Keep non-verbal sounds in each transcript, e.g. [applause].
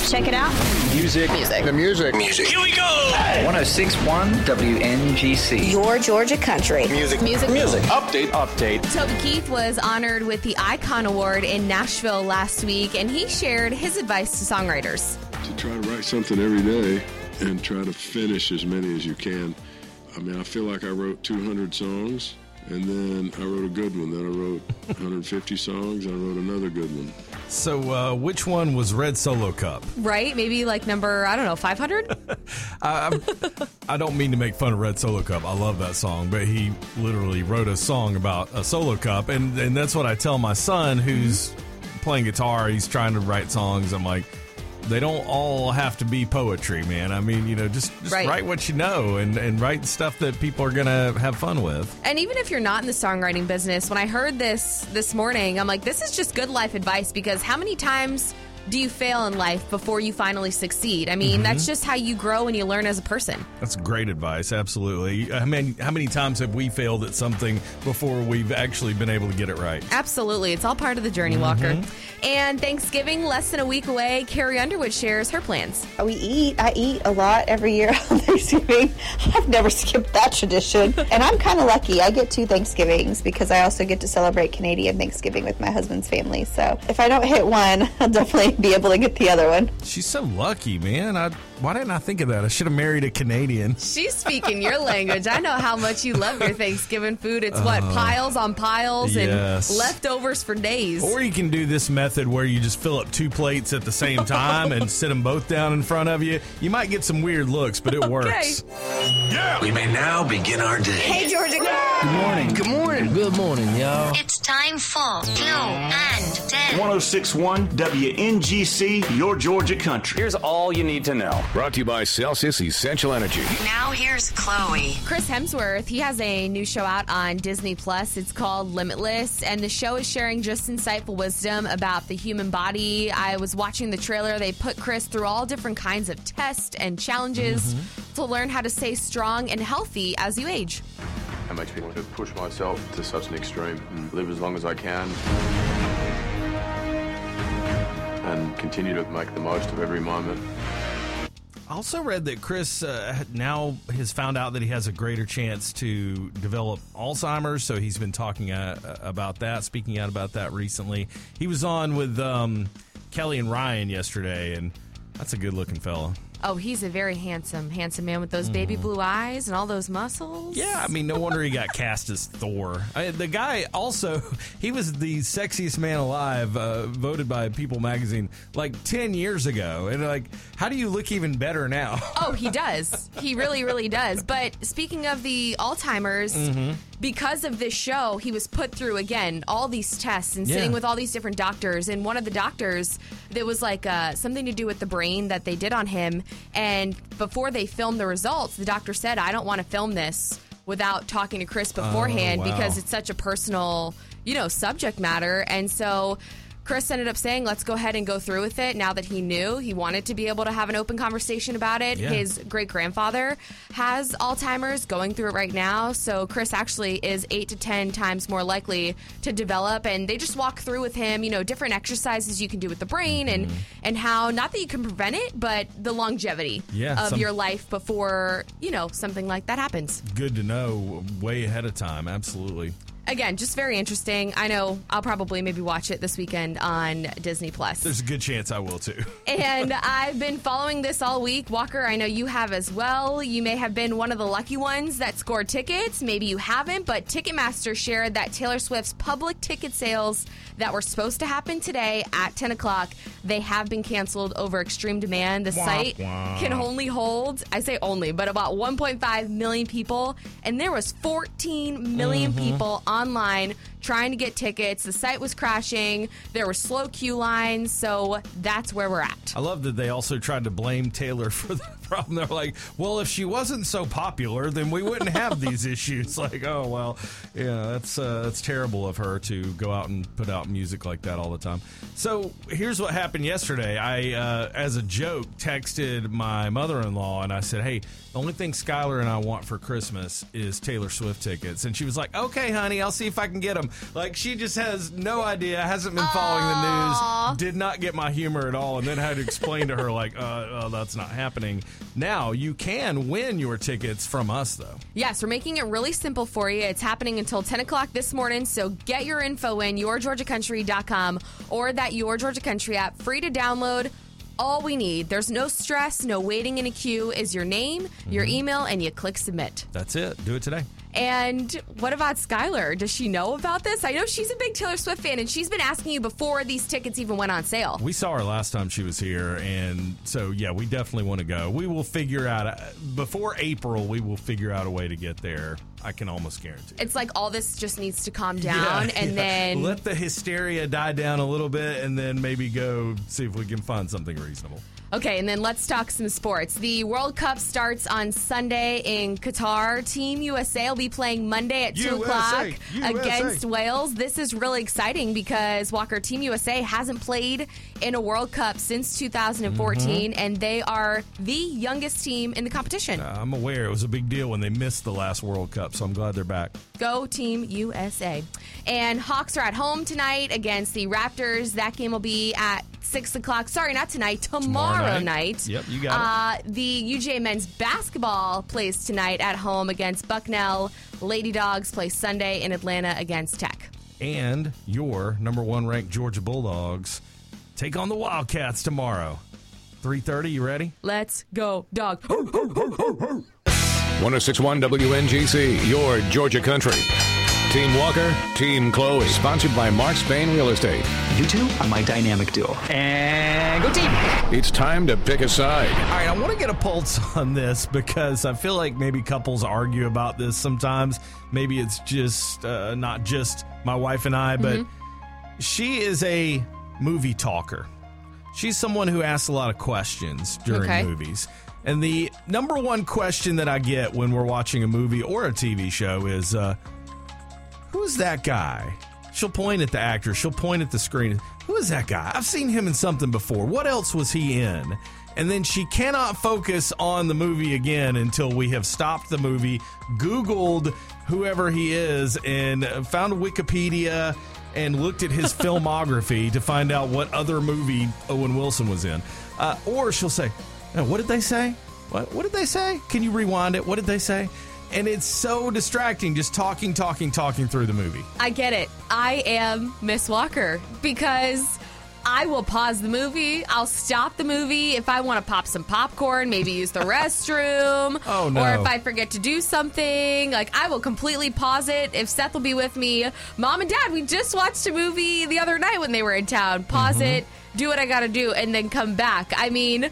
Check it out. Music. Music. The music. Music. Here we go. 1061 WNGC. Your Georgia country. Music. Music. Music. Update. Update. Toby Keith was honored with the Icon Award in Nashville last week, and he shared his advice to songwriters. To try to write something every day and try to finish as many as you can. I mean, I feel like I wrote 200 songs, and then I wrote a good one. Then I wrote 150 songs, and I wrote another good one. So, uh, which one was Red Solo Cup? Right? Maybe like number, I don't know, 500? [laughs] I, I'm- I don't mean to make fun of Red Solo Cup. I love that song, but he literally wrote a song about a solo cup, and and that's what I tell my son who's playing guitar. He's trying to write songs. I'm like. They don't all have to be poetry, man. I mean, you know, just, just Right. write what you know and, and write stuff that people are going to have fun with. And even if you're not in the songwriting business, when I heard this this morning, I'm like, this is just good life advice because how many times do you fail in life before you finally succeed? I mean, that's mm-hmm. just how you grow and you learn as a person. That's great advice. Absolutely. Uh, I mean, how many times have we failed at something before we've actually been able to get it right? Absolutely. It's all part of the journey, Walker. Mm-hmm. And Thanksgiving, less than a week away, Carrie Underwood shares her plans. We eat. I eat a lot every year [laughs] on Thanksgiving. I've never skipped that tradition. And I'm kind of lucky. I get two Thanksgivings because I also get to celebrate Canadian Thanksgiving with my husband's family. So if I don't hit one, [laughs] I'll definitely be able to get the other one. She's so lucky, man. I, why didn't I think of that? I should have married a Canadian. She's speaking your language. I know how much you love your Thanksgiving food. It's what, uh-huh. piles on piles yes. and leftovers for days. Or you can do this method where you just fill up two plates at the same time and sit them both down in front of you. You might get some weird looks, but it works. Yeah. We may now begin our day. Hey, Georgia. Good morning. Good morning. Good morning, y'all. It's time for Glow and Tell. 1061 WNGC, your Georgia country. Here's all you need to know. Brought to you by Celsius Essential Energy. Now here's Chloe. Chris Hemsworth, he has a new show out on Disney Plus. It's called Limitless, and the show is sharing just insightful wisdom about the human body. I was watching the trailer. They put Chris through all different kinds of tests and challenges mm-hmm. to learn how to stay strong and healthy as you age. It makes me want to push myself to such an extreme and live as long as I can. And continue to make the most of every moment. I also read that Chris uh, now has found out that he has a greater chance to develop Alzheimer's, so he's been talking uh, about that, speaking out about that recently. He was on with um, Kelly and Ryan yesterday, and that's a good looking fella. Oh, he's a very handsome, handsome man with those baby blue eyes and all those muscles. Yeah, I mean, no wonder he got cast as Thor. I, the guy also, [laughs] he was the sexiest man alive, uh, voted by People magazine like 10 years ago. And like, how do you look even better now? Oh, he [laughs] does. He really, really does. But speaking of the Alzheimer's, because of this show, he was put through again all these tests and sitting Yeah. with all these different doctors. And one of the doctors, there was like uh, something to do with the brain that they did on him. And before they filmed the results, the doctor said, "I don't want to film this." Without talking to Chris beforehand wow. because it's such a personal, you know, subject matter. And so Chris ended up saying, let's go ahead and go through with it now that he knew. He wanted to be able to have an open conversation about it. Yeah. His great grandfather has Alzheimer's, going through it right now. So Chris actually is eight to 10 times more likely to develop. And they just walk through with him, you know, different exercises you can do with the brain and, Mm-hmm. and how, not that you can prevent it, but the longevity Yeah, of some- your life before, you know, something like that happens. Good to know way ahead of time. Absolutely. Again, just very interesting. I know I'll probably maybe watch it this weekend on Disney Plus. There's a good chance I will too. [laughs] and I've been following this all week. Walker, I know you have as well. You may have been one of the lucky ones that scored tickets. Maybe you haven't, but Ticketmaster shared that Taylor Swift's public ticket sales that were supposed to happen today at 10 o'clock, they have been canceled over extreme demand. The site wah. can only hold, I say only, but about 1.5 million people. And there was 14 million mm-hmm. people online trying to get tickets. The site was crashing. There were slow queue lines. So that's where we're at. I love that they also tried to blame Taylor for the problem. They're like, well, if she wasn't so popular, then we wouldn't have these issues. [laughs] Like, oh well, yeah, that's uh, that's terrible of her to go out and put out music like that all the time. So here's what happened yesterday. I, uh, as a joke, texted my mother-in-law and I said, hey, the only thing Skylar and I want for Christmas is Taylor Swift tickets, and she was like, okay, honey, I'll see if I can get them. Like she just has no idea, hasn't been following the news, did not get my humor at all, and then had to explain to her like, uh, oh, that's not happening. Now you can win your tickets from us though. Yes, we're making it really simple for you. It's happening until 10 o'clock this morning. So get your info in yourgeorgiacountry.com or that Your Georgia Country app, free to download. All we need, there's no stress, no waiting in a queue, is your name, your mm-hmm. email, and you click submit. That's it. Do it today. And what about Skylar? Does she know about this? I know she's a big Taylor Swift fan, and she's been asking you before these tickets even went on sale. We saw her last time she was here, and so yeah, we definitely want to go. We will figure out uh, before April. We will figure out a way to get there. I can almost guarantee. It's like all this just needs to calm down, [laughs] Yeah, and yeah. then let the hysteria die down a little bit, and then maybe go see if we can find something reasonable. Okay, and then let's talk some sports. The World Cup starts on Sunday in Qatar. Team USA will be playing Monday at 2 USA, o'clock USA. against Wales. This is really exciting because Walker Team USA hasn't played in a World Cup since 2014, Mm-hmm. and they are the youngest team in the competition. I'm aware it was a big deal when they missed the last World Cup, so I'm glad they're back. Go Team USA. And Hawks are at home tonight against the Raptors. That game will be at 6 o'clock. Sorry, not tonight, tomorrow, Tomorrow night. night. Yep, you got Uh, the UGA men's basketball plays tonight at home against Bucknell. Lady Dogs play Sunday in Atlanta against Tech. And your number one ranked Georgia Bulldogs take on the Wildcats tomorrow. 3:30. You ready? Let's go, dog. 1061 WNGC, your Georgia country. Team Walker, Team Chloe. Is sponsored by Mark Spain Real Estate. You two are my dynamic duo. And go team! It's time to pick a side. All right, I want to get a pulse [laughs] on this because I feel like maybe couples argue about this sometimes. Maybe it's just uh, not just my wife and I, but she is a movie talker. She's someone who asks a lot of questions during Okay. movies. And the number one question that I get when we're watching a movie or a TV show is uh, Who's that guy? She'll point at the actor, she'll point at the screen. Who is that guy? I've seen him in something before. What else was he in? And then she cannot focus on the movie again until we have stopped the movie, Googled whoever he is, and found Wikipedia and looked at his [laughs] filmography to find out what other movie Owen Wilson was in. Uh, or she'll say, "Uh, What did they say? What, what did they say? Can you rewind it? What did they say? And it's so distracting just talking, talking, talking through the movie. I get it. I am Miss Walker because I will pause the movie. I'll stop the movie if I want to pop some popcorn, maybe use the [laughs] restroom. Oh, no. Or if I forget to do something. Like, I will completely pause it. If Seth will be with me, Mom and Dad, we just watched a movie the other night when they were in town. Pause Mm-hmm. it, do what I got to do, and then come back. I mean,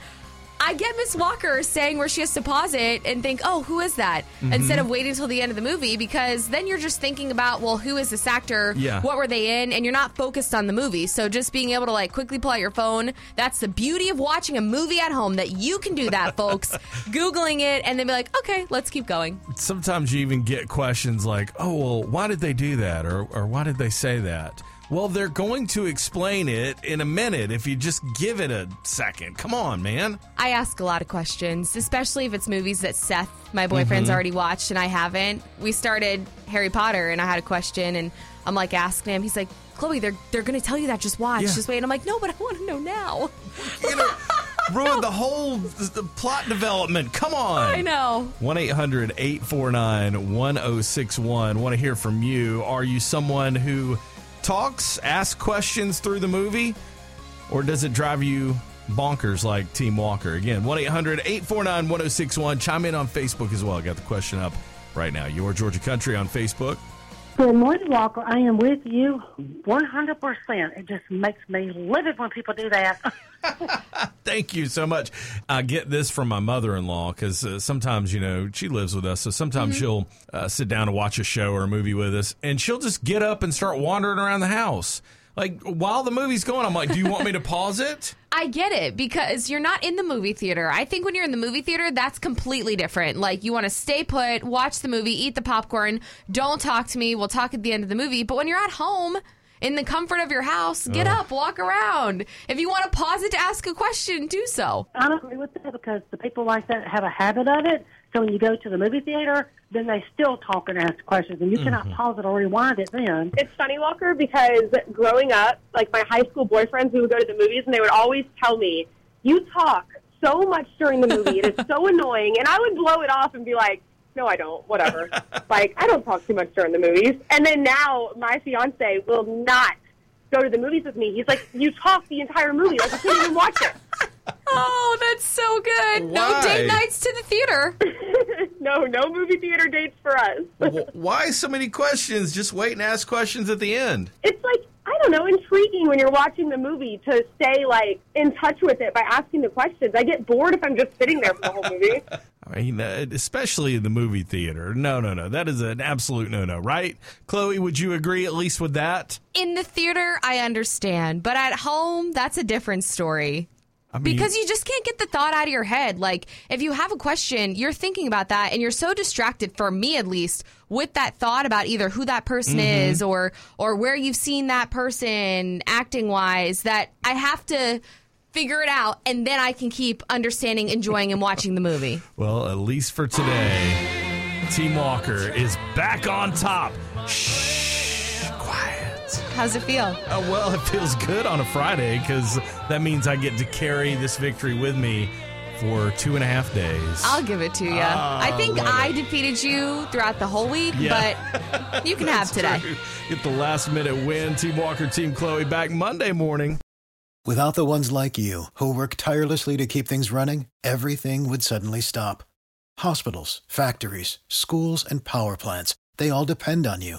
I get Miss Walker saying where she has to pause it and think, oh, who is that? Mm-hmm. Instead of waiting until the end of the movie, because then you're just thinking about, well, who is this actor? Yeah. What were they in? And you're not focused on the movie. So just being able to like quickly pull out your phone, that's the beauty of watching a movie at home that you can do that, folks. [laughs] Googling it and then be like, okay, let's keep going. Sometimes you even get questions like, oh, well, why did they do that? Or, or why did they say that? Well, they're going to explain it in a minute if you just give it a second. Come on, man. I ask a lot of questions, especially if it's movies that Seth, my boyfriend's Mm-hmm. already watched and I haven't. We started Harry Potter and I had a question and I'm like asking him. He's like, Chloe, they're they're gonna tell you that. Just watch. Yeah. Just wait. And I'm like, no, but I want to know now. [laughs] You know, ruin the whole the plot development. Come on. I know. 1 800 849 1061. Want to hear from you. Are you someone who talks, ask questions through the movie, or does it drive you bonkers like Team Walker? Again, 1 800 849 1061. Chime in on Facebook as well. I got the question up right now. Your Georgia Country on Facebook. Good morning, Walker. I am with you 100%. It just makes me livid when people do that. [laughs] [laughs] Thank you so much. I get this from my mother in law because uh, sometimes, you know, she lives with us. So sometimes she'll uh, sit down and watch a show or a movie with us, and she'll just get up and start wandering around the house. Like while the movie's going, I'm like, do you want me to pause it? [laughs] I get it because you're not in the movie theater. I think when you're in the movie theater, that's completely different. Like you want to stay put, watch the movie, eat the popcorn, don't talk to me. We'll talk at the end of the movie. But when you're at home, in the comfort of your house, get Ugh. up, walk around. If you want to pause it to ask a question, do so. I don't agree with that because the people like that have a habit of it. So when you go to the movie theater, then they still talk and ask questions, and you cannot mm-hmm. pause it or rewind it then. It's funny, Walker, because growing up, like my high school boyfriends, we would go to the movies and they would always tell me, You talk so much during the movie. It is so [laughs] annoying. And I would blow it off and be like, No, I don't. Whatever. [laughs] like, I don't talk too much during the movies. And then now my fiance will not go to the movies with me. He's like, You talk the entire movie. Like, I can't even watch it. [laughs] Oh, that's so good. No date nights to the theater. [laughs] no, no movie theater dates for us. Wh- Why so many questions? Just wait and ask questions at the end. it's like I don't know, intriguing when you're watching the movie to stay like in touch with it by asking the questions. I get bored if I'm just sitting there for the whole movie. [laughs] I mean, uh, especially in the movie theater. No, no, no. That is an absolute no, no, right? Chloe, would you agree at least with that? In the theater, I understand, but at home, that's a different story. I mean, Because you just can't get the thought out of your head. Like, if you have a question, you're thinking about that, and you're so distracted, for me at least, with that thought about either who that person Mhm. is or or where you've seen that person acting wise, that I have to figure it out, and then I can keep understanding, enjoying, and watching the movie. [laughs] well, at least for today, Team Walker is back on top. Shh. How's it feel? Uh, well, it feels good on a Friday because that means I get to carry this victory with me for two and a half days. I'll give it to you. Ah, I think love I defeated you throughout the whole week, Yeah. but you can [laughs] have today. true. Get the last minute win. Team Walker, Team Chloe back Monday morning. Without the ones like you, who work tirelessly to keep things running, everything would suddenly stop. Hospitals, factories, schools, and power plants, they all depend on you.